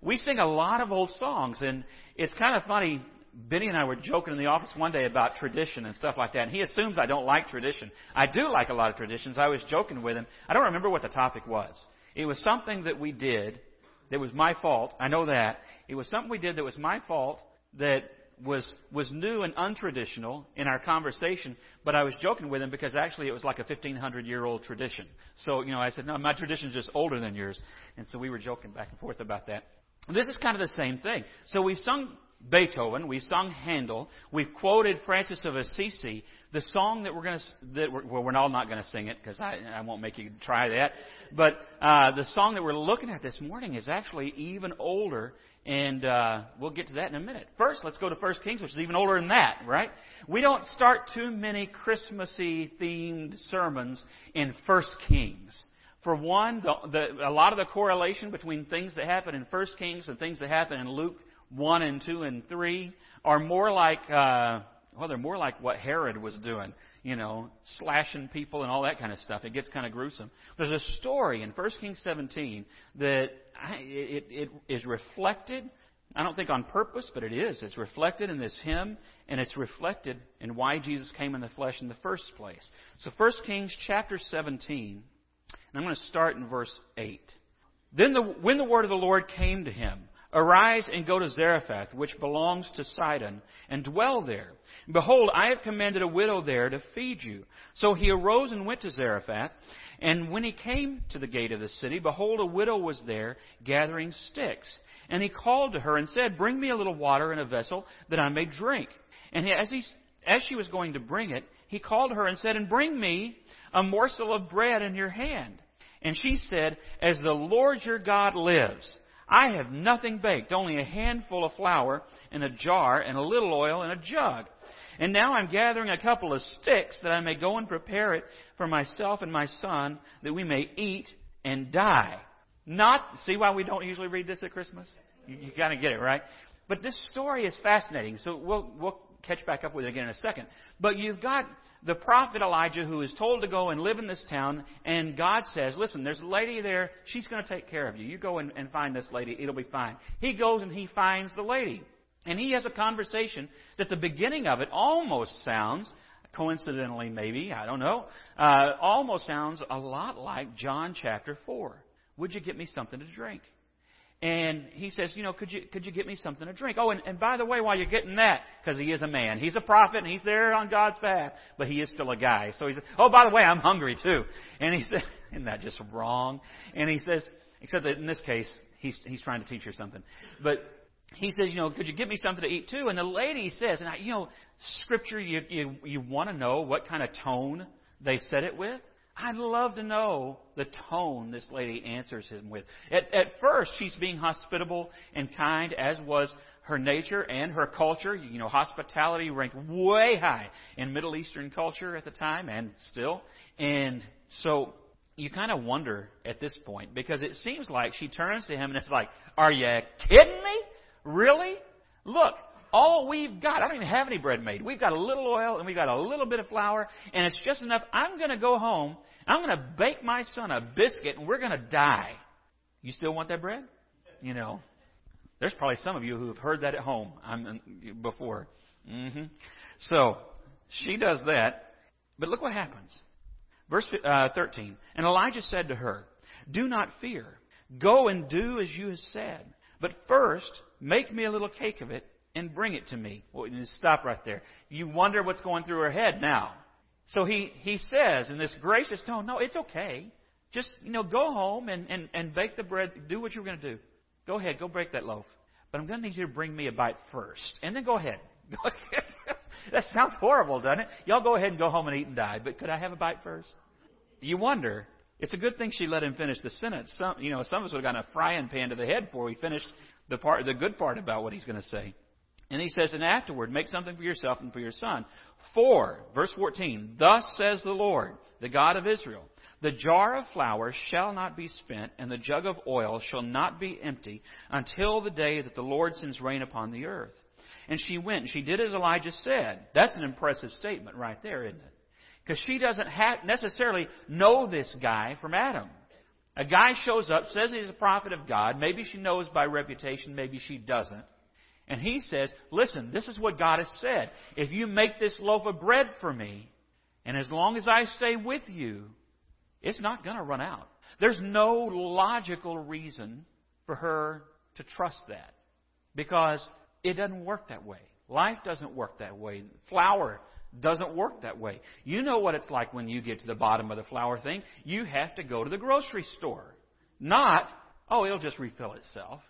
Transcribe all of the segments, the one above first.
we sing a lot of old songs, and it's kind of funny. Benny and I were joking in the office one day about tradition and stuff like that, and he assumes I don't like tradition. I do like a lot of traditions. I was joking with him. I don't remember what the topic was. It was something that we did that was my fault. I know that. It was something we did that was my fault that was was new and untraditional in our conversation, but I was joking with him because actually it was like a 1500 year old tradition. So, you know, I said, "No, my tradition is just older than yours." And so we were joking back and forth about that. This is kind of the same thing. So we've sung Beethoven, we've sung Handel, we've quoted Francis of Assisi. The song that we're going to, that well, we're all not going to sing it because I, I won't make you try that. But uh, the song that we're looking at this morning is actually even older, and uh, we'll get to that in a minute. First, let's go to First Kings, which is even older than that, right? We don't start too many Christmassy themed sermons in First Kings. For one, the, the, a lot of the correlation between things that happen in First Kings and things that happen in Luke 1 and 2 and 3 are more like, uh, well, they're more like what Herod was doing, you know, slashing people and all that kind of stuff. It gets kind of gruesome. There's a story in 1 Kings 17 that it, it is reflected, I don't think on purpose, but it is. It's reflected in this hymn, and it's reflected in why Jesus came in the flesh in the first place. So 1 Kings chapter 17, and I'm going to start in verse 8. Then the, when the word of the Lord came to him, Arise and go to Zarephath, which belongs to Sidon, and dwell there. Behold, I have commanded a widow there to feed you. So he arose and went to Zarephath. And when he came to the gate of the city, behold, a widow was there gathering sticks. And he called to her and said, Bring me a little water in a vessel that I may drink. And as, he, as she was going to bring it, he called her and said, And bring me a morsel of bread in your hand. And she said, As the Lord your God lives, I have nothing baked, only a handful of flour in a jar and a little oil in a jug. And now I'm gathering a couple of sticks that I may go and prepare it for myself and my son that we may eat and die. Not, see why we don't usually read this at Christmas? You, you kind of get it, right? But this story is fascinating. So we'll, we'll catch back up with it again in a second. But you've got the prophet Elijah who is told to go and live in this town, and God says, Listen, there's a lady there. She's going to take care of you. You go and, and find this lady. It'll be fine. He goes and he finds the lady. And he has a conversation that the beginning of it almost sounds, coincidentally maybe, I don't know, uh, almost sounds a lot like John chapter 4. Would you get me something to drink? And he says, you know, could you, could you get me something to drink? Oh, and, and by the way, while you're getting that, because he is a man, he's a prophet and he's there on God's path, but he is still a guy. So he says, oh, by the way, I'm hungry too. And he says, isn't that just wrong? And he says, except that in this case, he's, he's trying to teach her something. But he says, you know, could you get me something to eat too? And the lady says, and I, you know, scripture, you, you, you want to know what kind of tone they said it with? I'd love to know the tone this lady answers him with. At, at first, she's being hospitable and kind, as was her nature and her culture. You know, hospitality ranked way high in Middle Eastern culture at the time and still. And so you kind of wonder at this point because it seems like she turns to him and it's like, Are you kidding me? Really? Look, all we've got, I don't even have any bread made. We've got a little oil and we've got a little bit of flour and it's just enough. I'm going to go home I'm going to bake my son a biscuit and we're going to die. You still want that bread? You know, there's probably some of you who have heard that at home I'm, before. Mm-hmm. So she does that, but look what happens. Verse uh, 13. And Elijah said to her, Do not fear. Go and do as you have said. But first, make me a little cake of it and bring it to me. Well, stop right there. You wonder what's going through her head now. So he, he says in this gracious tone, no, it's okay. Just, you know, go home and, and, and bake the bread. Do what you're going to do. Go ahead. Go break that loaf. But I'm going to need you to bring me a bite first. And then go ahead. that sounds horrible, doesn't it? Y'all go ahead and go home and eat and die. But could I have a bite first? You wonder. It's a good thing she let him finish the sentence. Some, you know, some of us would have gotten a frying pan to the head before he finished the part, the good part about what he's going to say. And he says, and afterward, make something for yourself and for your son. For, verse 14, thus says the Lord, the God of Israel, the jar of flour shall not be spent, and the jug of oil shall not be empty until the day that the Lord sends rain upon the earth. And she went, and she did as Elijah said. That's an impressive statement right there, isn't it? Because she doesn't necessarily know this guy from Adam. A guy shows up, says he's a prophet of God. Maybe she knows by reputation, maybe she doesn't. And he says, Listen, this is what God has said. If you make this loaf of bread for me, and as long as I stay with you, it's not going to run out. There's no logical reason for her to trust that because it doesn't work that way. Life doesn't work that way. Flour doesn't work that way. You know what it's like when you get to the bottom of the flour thing. You have to go to the grocery store. Not, oh, it'll just refill itself.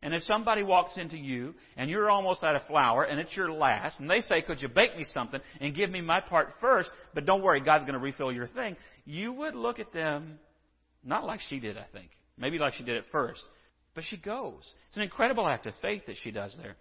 And if somebody walks into you and you're almost out of flour and it's your last, and they say, Could you bake me something and give me my part first, but don't worry, God's going to refill your thing, you would look at them not like she did, I think. Maybe like she did at first. But she goes. It's an incredible act of faith that she does there.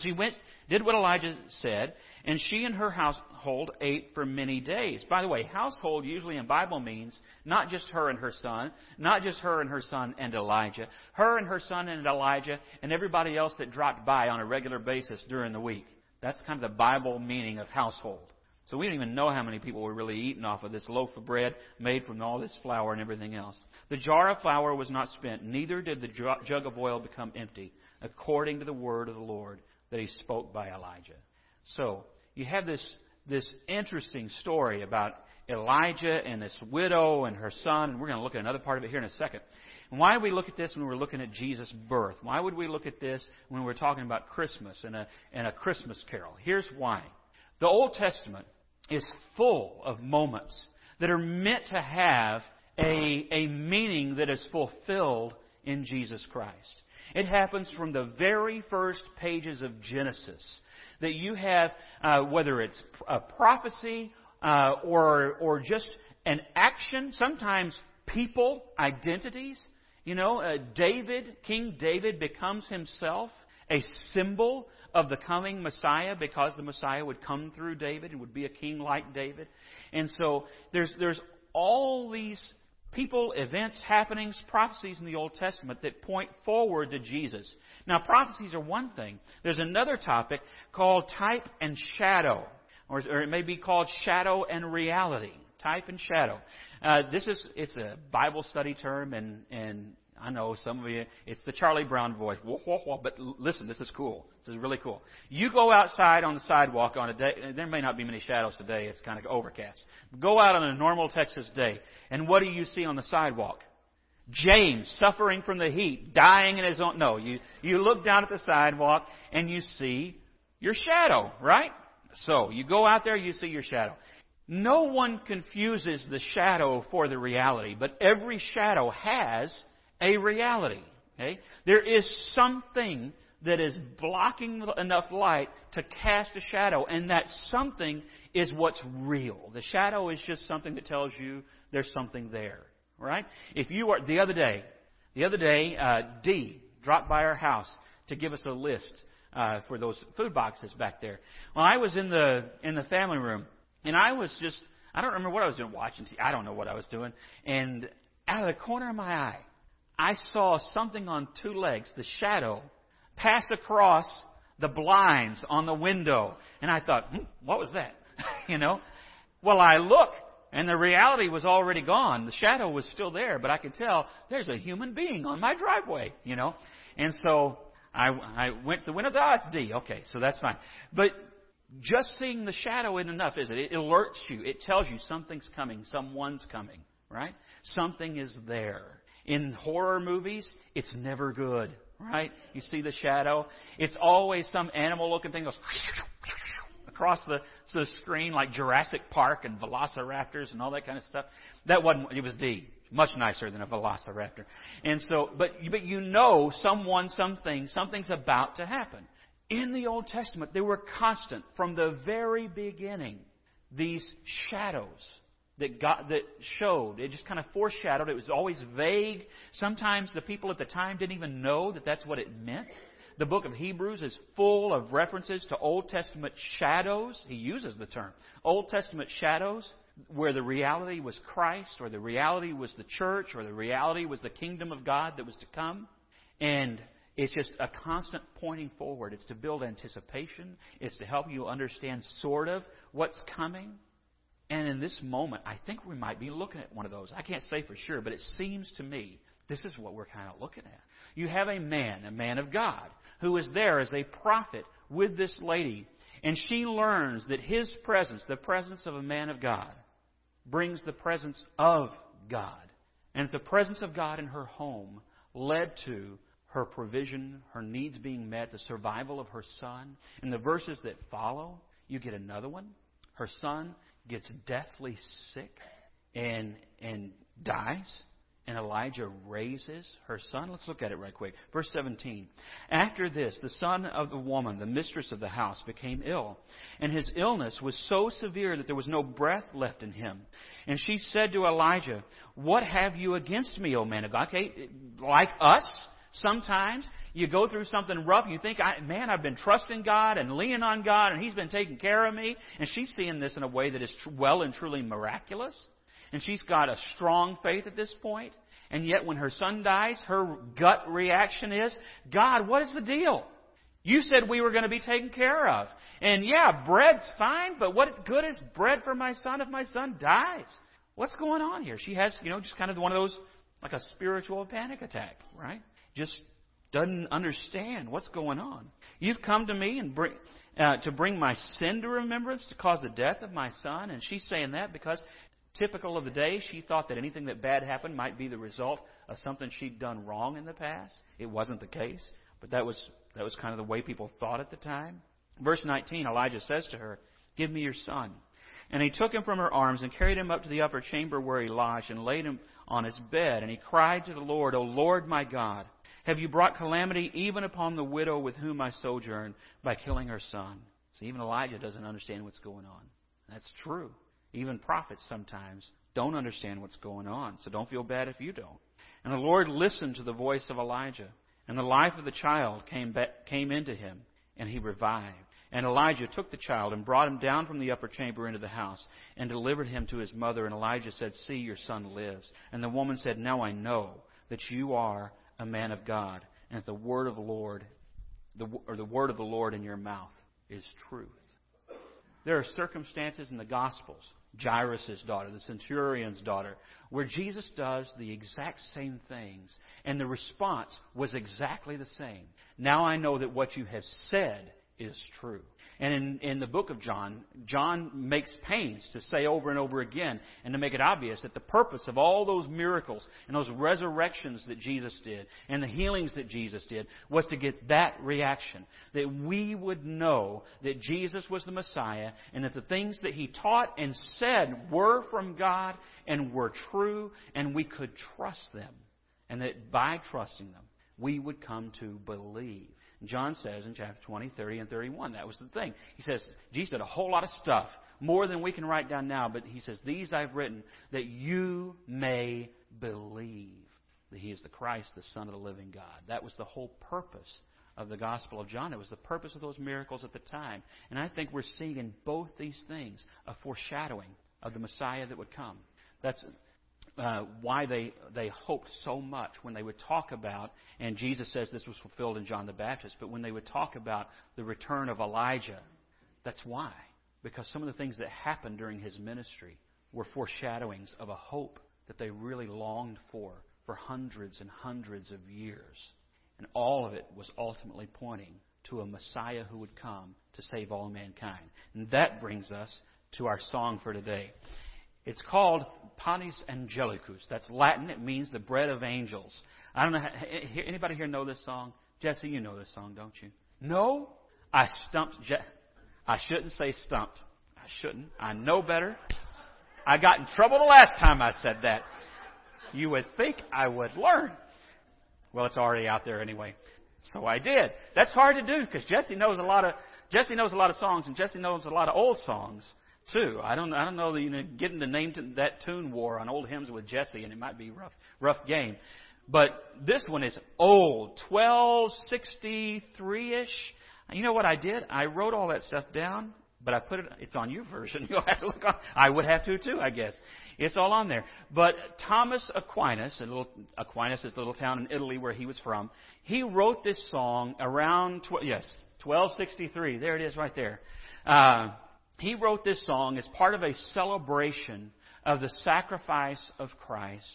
She went, did what Elijah said, and she and her household ate for many days. By the way, household usually in Bible means not just her and her son, not just her and her son and Elijah, her and her son and Elijah, and everybody else that dropped by on a regular basis during the week. That's kind of the Bible meaning of household. So we don't even know how many people were really eating off of this loaf of bread made from all this flour and everything else. The jar of flour was not spent, neither did the jug of oil become empty, according to the word of the Lord that he spoke by Elijah. So, you have this, this interesting story about Elijah and this widow and her son, and we're going to look at another part of it here in a second. And why do we look at this when we're looking at Jesus' birth? Why would we look at this when we're talking about Christmas and a, and a Christmas carol? Here's why. The Old Testament is full of moments that are meant to have a, a meaning that is fulfilled in Jesus Christ. It happens from the very first pages of Genesis. That you have, uh, whether it's a prophecy uh, or, or just an action, sometimes people, identities. You know, uh, David, King David becomes himself a symbol of the coming Messiah because the Messiah would come through David and would be a king like David. And so there's, there's all these people, events, happenings, prophecies in the Old Testament that point forward to Jesus. Now, prophecies are one thing. There's another topic called type and shadow, or, it may be called shadow and reality. Type and shadow. Uh, this is it's a Bible study term, and and I know some of you, it's the Charlie Brown voice. Whoa, whoa, whoa. But listen, this is cool. This is really cool. You go outside on the sidewalk on a day, there may not be many shadows today, it's kind of overcast. Go out on a normal Texas day, and what do you see on the sidewalk? James suffering from the heat, dying in his own. No, you, you look down at the sidewalk and you see your shadow, right? So, you go out there, you see your shadow. No one confuses the shadow for the reality, but every shadow has a reality. Okay? There is something that is blocking enough light to cast a shadow, and that something is what's real. The shadow is just something that tells you there's something there. Right? If you are the other day, the other day, uh, D dropped by our house to give us a list uh, for those food boxes back there. Well, I was in the in the family room, and I was just I don't remember what I was doing watching. I don't know what I was doing, and out of the corner of my eye, I saw something on two legs, the shadow, pass across the blinds on the window. And I thought, hmm, what was that? you know? Well, I look, and the reality was already gone. The shadow was still there, but I could tell there's a human being on my driveway, you know? And so I, I went to the window. Oh, it's D. Okay, so that's fine. But just seeing the shadow isn't enough, is it? It alerts you. It tells you something's coming. Someone's coming, right? Something is there. In horror movies, it's never good, right? You see the shadow. It's always some animal looking thing goes across the, the screen like Jurassic Park and velociraptors and all that kind of stuff. That wasn't, it was D. Much nicer than a velociraptor. And so, but, but you know someone, something, something's about to happen. In the Old Testament, they were constant from the very beginning. These shadows that God, that showed. It just kind of foreshadowed. It was always vague. Sometimes the people at the time didn't even know that that's what it meant. The book of Hebrews is full of references to Old Testament shadows. He uses the term Old Testament shadows where the reality was Christ or the reality was the church or the reality was the kingdom of God that was to come. And it's just a constant pointing forward. It's to build anticipation. It's to help you understand sort of what's coming. And in this moment, I think we might be looking at one of those. I can't say for sure, but it seems to me this is what we're kind of looking at. You have a man, a man of God, who is there as a prophet with this lady, and she learns that his presence, the presence of a man of God, brings the presence of God. And the presence of God in her home led to her provision, her needs being met, the survival of her son. In the verses that follow, you get another one. Her son gets deathly sick and and dies. And Elijah raises her son. Let's look at it right quick. Verse 17. After this, the son of the woman, the mistress of the house, became ill. And his illness was so severe that there was no breath left in him. And she said to Elijah, What have you against me, O man of God? Okay, like us, sometimes you go through something rough. and You think, man, I've been trusting God and leaning on God, and He's been taking care of me. And she's seeing this in a way that is well and truly miraculous and she's got a strong faith at this point. And yet, when her son dies, her gut reaction is, God, what is the deal? You said we were going to be taken care of. And yeah, bread's fine, but what good is bread for my son if my son dies? What's going on here? She has, you know, just kind of one of those, like a spiritual panic attack, right? Just doesn't understand what's going on. You've come to me and bring, uh, to bring my sin to remembrance, to cause the death of my son. And she's saying that because typical of the day, she thought that anything that bad happened might be the result of something she'd done wrong in the past. It wasn't the case, but that was that was kind of the way people thought at the time. Verse 19, Elijah says to her, "Give me your son." And he took him from her arms and carried him up to the upper chamber where he lodged and laid him on his bed. And he cried to the Lord, O Lord my God, have you brought calamity even upon the widow with whom I sojourn by killing her son? So even Elijah doesn't understand what's going on. That's true. Even prophets sometimes don't understand what's going on, so don't feel bad if you don't. And the Lord listened to the voice of Elijah, and the life of the child came, back, came into him, and he revived. And Elijah took the child and brought him down from the upper chamber into the house and delivered him to his mother. And Elijah said, See, your son lives. And the woman said, Now I know that you are a man of God, and that the word of the Lord, the, or the word of the Lord in your mouth is truth. There are circumstances in the Gospels, Jairus' daughter, the centurion's daughter, where Jesus does the exact same things, and the response was exactly the same. Now I know that what you have said is true. And in, in the book of John, John makes pains to say over and over again and to make it obvious that the purpose of all those miracles and those resurrections that Jesus did and the healings that Jesus did was to get that reaction. That we would know that Jesus was the Messiah and that the things that he taught and said were from God and were true and we could trust them. And that by trusting them, we would come to believe. John says in chapter 20, 30, and 31, that was the thing. He says, Jesus did a whole lot of stuff, more than we can write down now, but he says, These I've written that you may believe that he is the Christ, the Son of the living God. That was the whole purpose of the Gospel of John. It was the purpose of those miracles at the time. And I think we're seeing in both these things a foreshadowing of the Messiah that would come. That's uh, why they, they hoped so much when they would talk about, and Jesus says this was fulfilled in John the Baptist, but when they would talk about the return of Elijah, that's why. Because some of the things that happened during his ministry were foreshadowings of a hope that they really longed for for hundreds and hundreds of years. And all of it was ultimately pointing to a Messiah who would come to save all mankind. And that brings us to our song for today. It's called Panis Angelicus. That's Latin. It means the bread of angels. I don't know. Anybody here know this song? Jesse, you know this song, don't you? No? I stumped. Je- I shouldn't say stumped. I shouldn't. I know better. I got in trouble the last time I said that. You would think I would learn. Well, it's already out there anyway. So I did. That's hard to do because Jesse knows a lot of Jesse knows a lot of songs and Jesse knows a lot of old songs too. I don't I don't know you know getting the name to that tune war on old hymns with Jesse and it might be rough rough game. But this one is old, 1263 ish. You know what I did? I wrote all that stuff down, but I put it. It's on your version. You'll have to look on. I would have to too, I guess. It's all on there. But Thomas Aquinas, a little, Aquinas is a little town in Italy where he was from. He wrote this song around tw- yes 1263. There it is, right there. Uh, he wrote this song as part of a celebration of the sacrifice of Christ,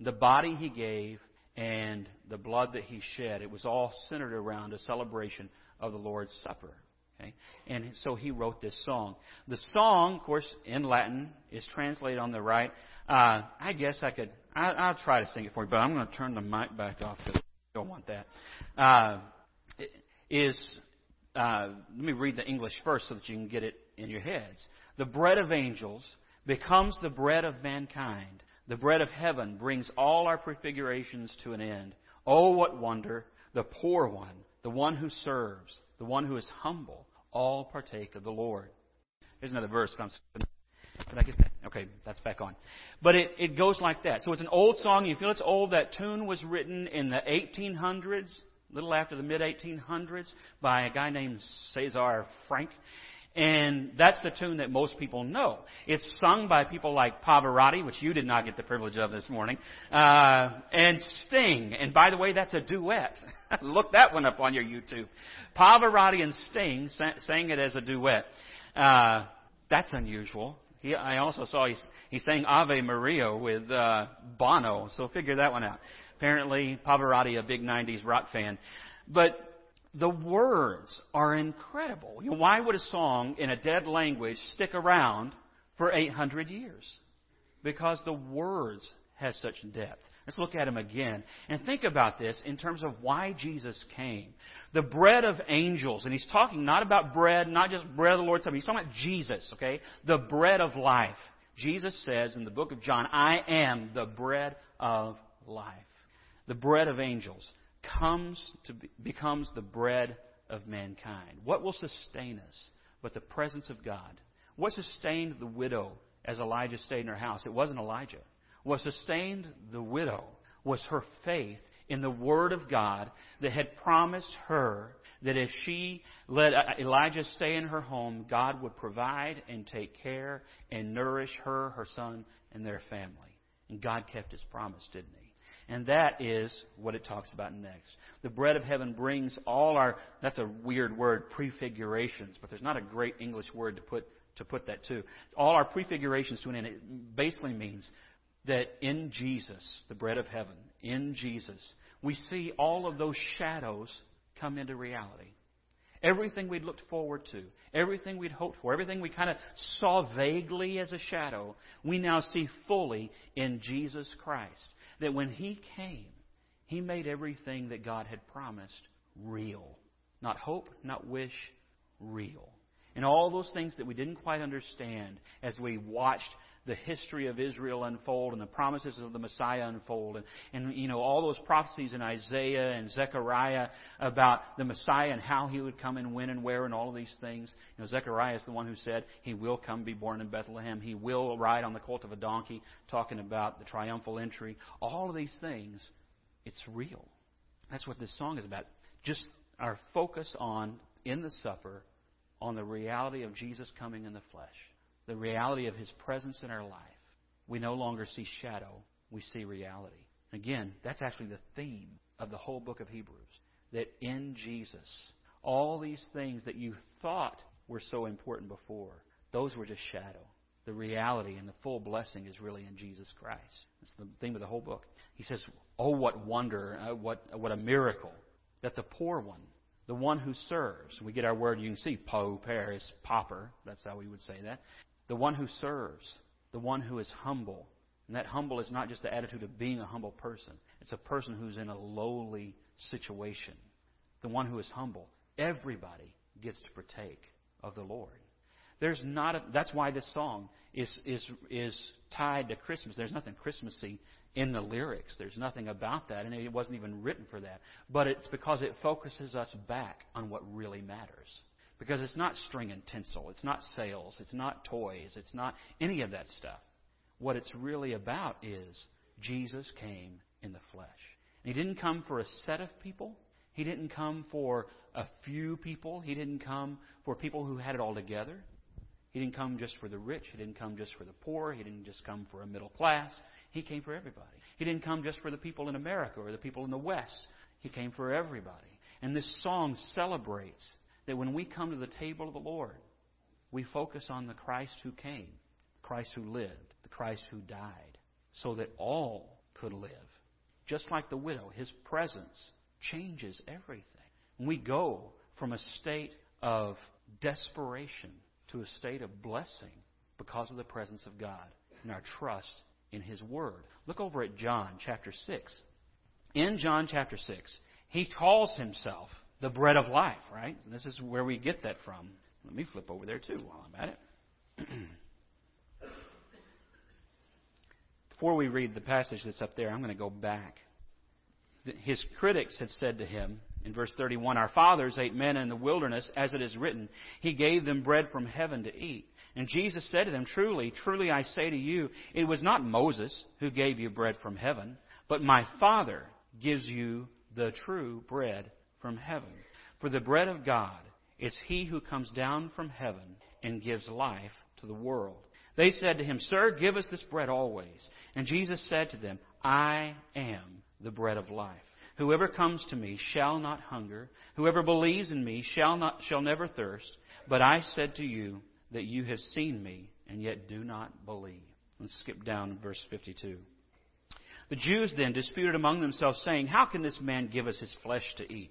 the body he gave, and the blood that he shed. It was all centered around a celebration of the Lord's Supper. Okay? And so he wrote this song. The song, of course, in Latin, is translated on the right. Uh, I guess I could, I, I'll try to sing it for you, but I'm going to turn the mic back off because I don't want that. Uh, is, uh, let me read the English first so that you can get it in your heads. The bread of angels becomes the bread of mankind. The bread of heaven brings all our prefigurations to an end. Oh, what wonder! The poor one, the one who serves, the one who is humble, all partake of the Lord. Here's another verse. Did I get that? Okay, that's back on. But it, it goes like that. So it's an old song. You feel it's old. That tune was written in the 1800s, a little after the mid 1800s, by a guy named Cesar Franck. And that's the tune that most people know. It's sung by people like Pavarotti, which you did not get the privilege of this morning, uh, and Sting. And by the way, that's a duet. Look that one up on your YouTube. Pavarotti and Sting sang it as a duet. Uh, that's unusual. He, I also saw he, he sang Ave Maria with uh, Bono, so figure that one out. Apparently, Pavarotti, a big 90s rock fan. But the words are incredible. You know, why would a song in a dead language stick around for 800 years? Because the words has such depth. Let's look at them again and think about this in terms of why Jesus came. The bread of angels, and he's talking not about bread, not just bread of the Lord's Supper. He's talking about Jesus, okay? The bread of life. Jesus says in the book of John, I am the bread of life. The bread of angels comes to be, becomes the bread of mankind. What will sustain us but the presence of God? What sustained the widow as Elijah stayed in her house? It wasn't Elijah. What sustained the widow was her faith in the Word of God that had promised her that if she let Elijah stay in her home, God would provide and take care and nourish her, her son, and their family. And God kept his promise, didn't he? And that is what it talks about next. The bread of heaven brings all our, that's a weird word, prefigurations, but there's not a great English word to put, to put that to. All our prefigurations to an end. It basically means that in Jesus, the bread of heaven, in Jesus, we see all of those shadows come into reality. Everything we'd looked forward to, everything we'd hoped for, everything we kind of saw vaguely as a shadow, we now see fully in Jesus Christ that when He came, He made everything that God had promised real. Not hope, not wish, real. And all those things that we didn't quite understand as we watched the history of Israel unfold and the promises of the Messiah unfold and, and you know all those prophecies in Isaiah and Zechariah about the Messiah and how he would come and when and where and all of these things. You know Zechariah is the one who said he will come be born in Bethlehem. He will ride on the colt of a donkey talking about the triumphal entry. All of these things it's real. That's what this song is about. Just our focus on in the supper on the reality of Jesus coming in the flesh the reality of His presence in our life, we no longer see shadow, we see reality. Again, that's actually the theme of the whole book of Hebrews. That in Jesus, all these things that you thought were so important before, those were just shadow. The reality and the full blessing is really in Jesus Christ. That's the theme of the whole book. He says, Oh, what wonder, uh, what, what a miracle that the poor one, the one who serves, we get our word, you can see, po, paris, pauper, that's how we would say that the one who serves, the one who is humble. And that humble is not just the attitude of being a humble person, it's a person who's in a lowly situation. The one who is humble. Everybody gets to partake of the Lord. There's not a, that's why this song is, is, is tied to Christmas. There's nothing Christmassy in the lyrics. There's nothing about that, and it wasn't even written for that. But it's because it focuses us back on what really matters. Because it's not string and tinsel, it's not sales, it's not toys, it's not any of that stuff. What it's really about is Jesus came in the flesh. He didn't come for a set of people. He didn't come for a few people. He didn't come for people who had it all together. He didn't come just for the rich. He didn't come just for the poor. He didn't just come for a middle class. He came for everybody. He didn't come just for the people in America or the people in the West. He came for everybody. And this song celebrates that when we come to the table of the Lord, we focus on the Christ who came, Christ who lived, the Christ who died, so that all could live. Just like the widow, his presence changes everything. We go from a state of desperation to a state of blessing because of the presence of God and our trust in His Word. Look over at John chapter 6. In John chapter 6, He calls Himself the bread of life, right? And this is where we get that from. Let me flip over there too while I'm at it. Before we read the passage that's up there, I'm going to go back. His critics had said to him, in verse 31, Our fathers ate manna in the wilderness, as it is written, He gave them bread from heaven to eat. And Jesus said to them, Truly, truly I say to you, it was not Moses who gave you bread from heaven, but my Father gives you the true bread from heaven. For the bread of God is he who comes down from heaven and gives life to the world. They said to him, Sir, give us this bread always. And Jesus said to them, I am the bread of life. Whoever comes to me shall not hunger. Whoever believes in me shall not shall never thirst. But I said to you that you have seen me and yet do not believe. Let's skip down to verse 52. The Jews then disputed among themselves, saying, How can this man give us his flesh to eat?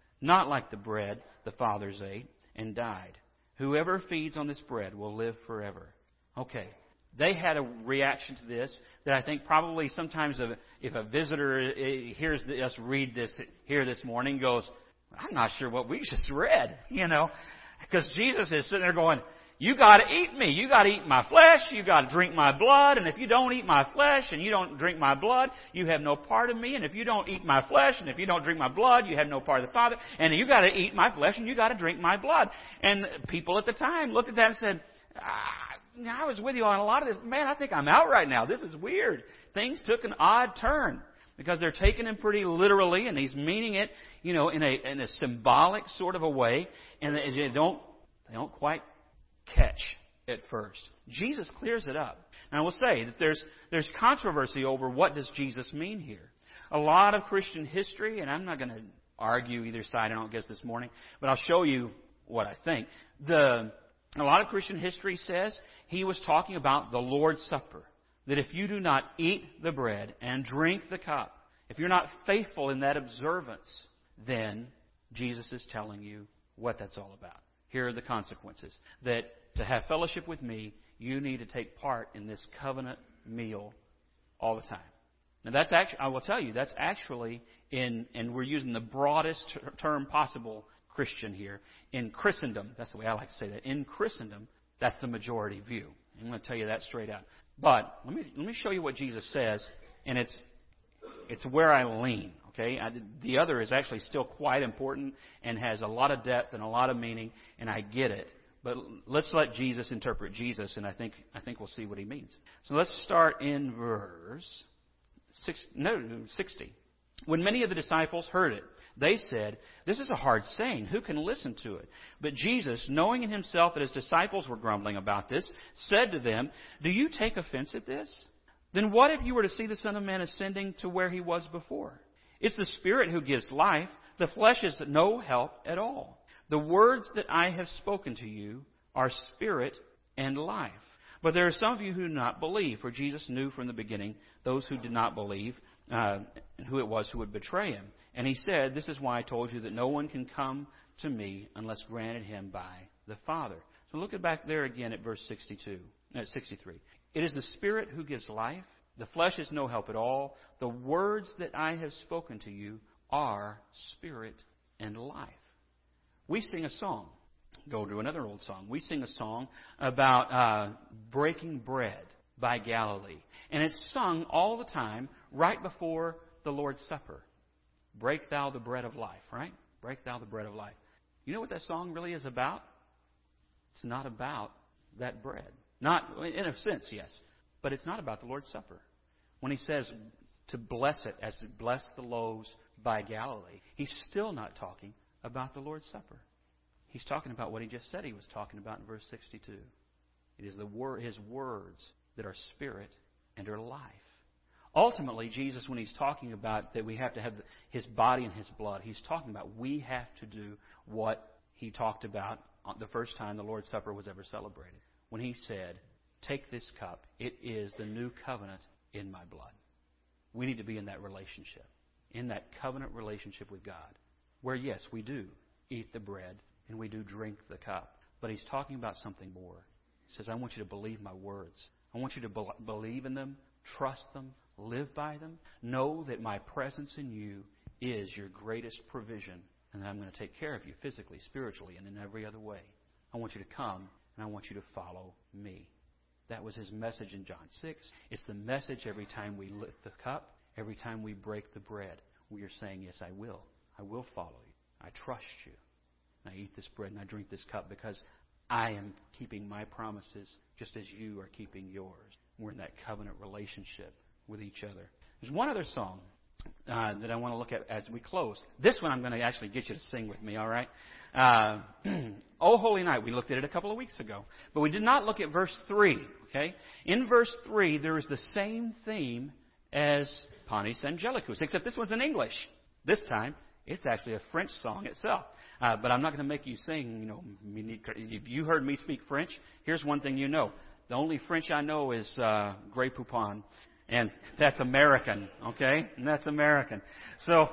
not like the bread the fathers ate and died. Whoever feeds on this bread will live forever. Okay, they had a reaction to this that I think probably sometimes if a visitor uh, hears us read this here this morning goes, I'm not sure what we just read, you know, because Jesus is sitting there going, you got to eat me. You got to eat my flesh. You got to drink my blood. And if you don't eat my flesh and you don't drink my blood, you have no part of me. And if you don't eat my flesh and if you don't drink my blood, you have no part of the Father. And you got to eat my flesh and you got to drink my blood. And people at the time looked at that and said, ah, I was with you on a lot of this. Man, I think I'm out right now. This is weird. Things took an odd turn because they're taking him pretty literally, and he's meaning it, you know, in a in a symbolic sort of a way, and they don't they don't quite catch at first. Jesus clears it up. Now, I will say that there's there's controversy over what does Jesus mean here. A lot of Christian history, and I'm not going to argue either side. I don't guess this morning, but I'll show you what I think. The a lot of Christian history says he was talking about the Lord's Supper. That if you do not eat the bread and drink the cup, if you're not faithful in that observance, then Jesus is telling you what that's all about. Here are the consequences. That to have fellowship with me, you need to take part in this covenant meal all the time. Now that's actually, I will tell you, that's actually in, and we're using the broadest term possible Christian here. In Christendom, that's the way I like to say that. In Christendom, that's the majority view. I'm going to tell you that straight out. But let me let me show you what Jesus says, and it's it's where I lean. Okay, I, the other is actually still quite important and has a lot of depth and a lot of meaning, and I get it. But let's let Jesus interpret Jesus, and I think I think we'll see what he means. So let's start in verse six, no, 60. When many of the disciples heard it, they said, This is a hard saying. Who can listen to it? But Jesus, knowing in himself that his disciples were grumbling about this, said to them, Do you take offense at this? Then what if you were to see the Son of Man ascending to where he was before? It's the Spirit who gives life. The flesh is no help at all. The words that I have spoken to you are spirit and life. But there are some of you who do not believe, for Jesus knew from the beginning those who did not believe uh, who it was who would betray him. And he said, This is why I told you that no one can come to me unless granted him by the Father. So look back there again at verse 62, uh, 63. It is the Spirit who gives life. The flesh is no help at all. The words that I have spoken to you are spirit and life. We sing a song. Go to another old song. We sing a song about uh, breaking bread by Galilee. And it's sung all the time right before the Lord's Supper. Break thou the bread of life, right? Break thou the bread of life. You know what that song really is about? It's not about that bread. Not, in a sense, yes. But it's not about the Lord's Supper. When he says to bless it as to bless the loaves by Galilee, he's still not talking about the Lord's Supper. He's talking about what he just said he was talking about in verse 62. It is the wor- his words that are spirit and are life. Ultimately, Jesus, when he's talking about that we have to have his body and his blood, he's talking about we have to do what he talked about the first time the Lord's Supper was ever celebrated. When he said, Take this cup, it is the new covenant in my blood. We need to be in that relationship, in that covenant relationship with God, where, yes, we do eat the bread and we do drink the cup. But he's talking about something more. He says, I want you to believe my words. I want you to be- believe in them, trust them, live by them. Know that my presence in you is your greatest provision, and that I'm going to take care of you physically, spiritually, and in every other way. I want you to come, and I want you to follow me. That was his message in John 6. It's the message every time we lift the cup, every time we break the bread. We are saying, Yes, I will. I will follow you. I trust you. And I eat this bread and I drink this cup because I am keeping my promises just as you are keeping yours. We're in that covenant relationship with each other. There's one other song uh, that I want to look at as we close. This one I'm going to actually get you to sing with me, all right? Uh, oh, Holy Night. We looked at it a couple of weeks ago. But we did not look at verse 3, okay? In verse 3, there is the same theme as Panis Angelicus, except this one's in English. This time, it's actually a French song itself. Uh, but I'm not going to make you sing, you know, if you heard me speak French, here's one thing you know. The only French I know is uh, Grey Poupon. And that's American, okay? And that's American. So,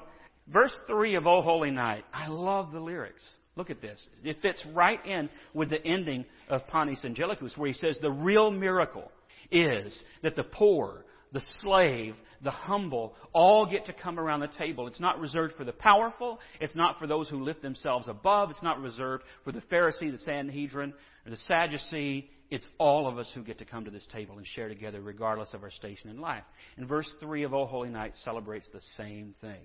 verse 3 of O Holy Night, I love the lyrics. Look at this. It fits right in with the ending of Panis Angelicus, where he says the real miracle is that the poor, the slave, the humble all get to come around the table. It's not reserved for the powerful. It's not for those who lift themselves above. It's not reserved for the Pharisee, the Sanhedrin, or the Sadducee. It's all of us who get to come to this table and share together regardless of our station in life. And verse 3 of O Holy Night celebrates the same thing.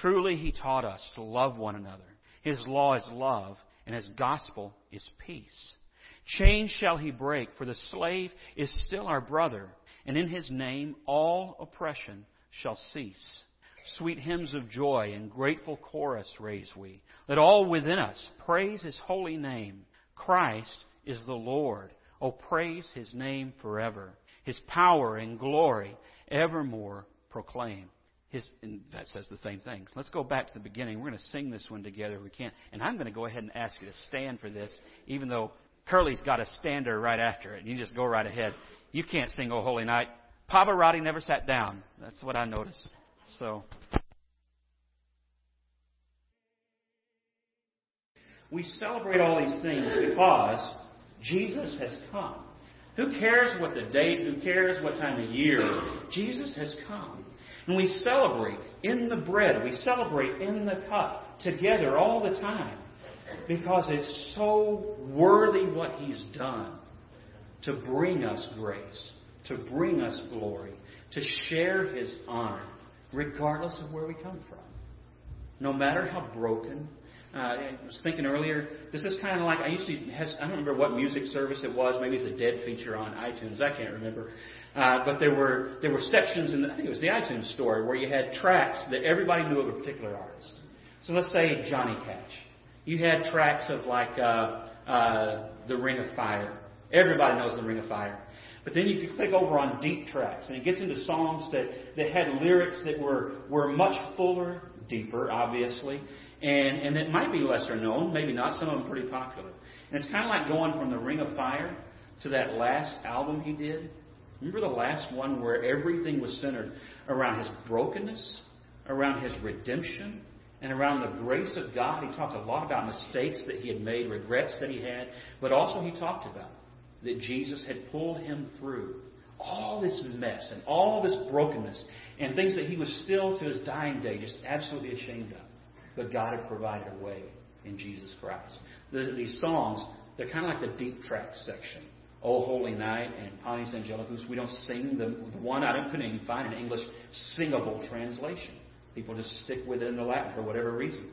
Truly, He taught us to love one another his law is love, and His gospel is peace. Chains shall He break, for the slave is still our brother, and in His name all oppression shall cease. Sweet hymns of joy and grateful chorus raise we. Let all within us praise His holy name. Christ is the Lord. Oh, praise His name forever. His power and glory evermore proclaim. His, that says the same things. Let's go back to the beginning. We're going to sing this one together. if We can't. And I'm going to go ahead and ask you to stand for this, even though Curly's got a stander right after it. You just go right ahead. You can't sing "Oh Holy Night." Pavarotti never sat down. That's what I noticed. So. We celebrate all these things because Jesus has come. Who cares what the date? Who cares what time of year? Jesus has come. And we celebrate in the bread, we celebrate in the cup together all the time because it's so worthy what He's done to bring us grace, to bring us glory, to share His honor, regardless of where we come from. No matter how broken. Uh, I was thinking earlier, this is kind of like I used to have, I don't remember what music service it was. Maybe it's a dead feature on iTunes. I can't remember. Uh, but there were there were sections in the, I think it was the iTunes store where you had tracks that everybody knew of a particular artist. So let's say Johnny Cash. You had tracks of like uh, uh, the Ring of Fire. Everybody knows the Ring of Fire. But then you could click over on deep tracks, and it gets into songs that, that had lyrics that were, were much fuller, deeper, obviously, and, and that might be lesser known, maybe not, some of them pretty popular. And it's kind of like going from the Ring of Fire to that last album he did, Remember the last one where everything was centered around his brokenness, around his redemption, and around the grace of God. He talked a lot about mistakes that he had made, regrets that he had, but also he talked about that Jesus had pulled him through all this mess and all this brokenness and things that he was still to his dying day just absolutely ashamed of. But God had provided a way in Jesus Christ. The, these songs, they're kind of like the deep track section. O Holy Night and Panis Angelicus, we don't sing them. the one, I don't, couldn't even find an English singable translation. People just stick with it in the Latin for whatever reason.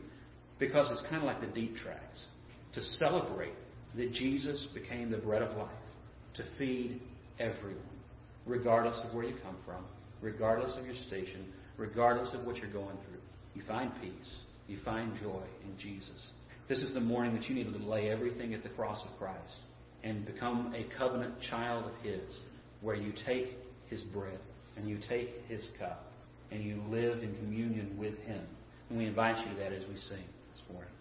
Because it's kind of like the deep tracks. To celebrate that Jesus became the bread of life. to feed everyone, regardless of where you come from, regardless of your station, regardless of what you're going through. You find peace. You find joy in Jesus. This is the morning that you need to lay everything at the cross of Christ and become a covenant child of His, where you take His bread and you take His cup and you live in communion with Him. And we invite you to that as we sing this morning.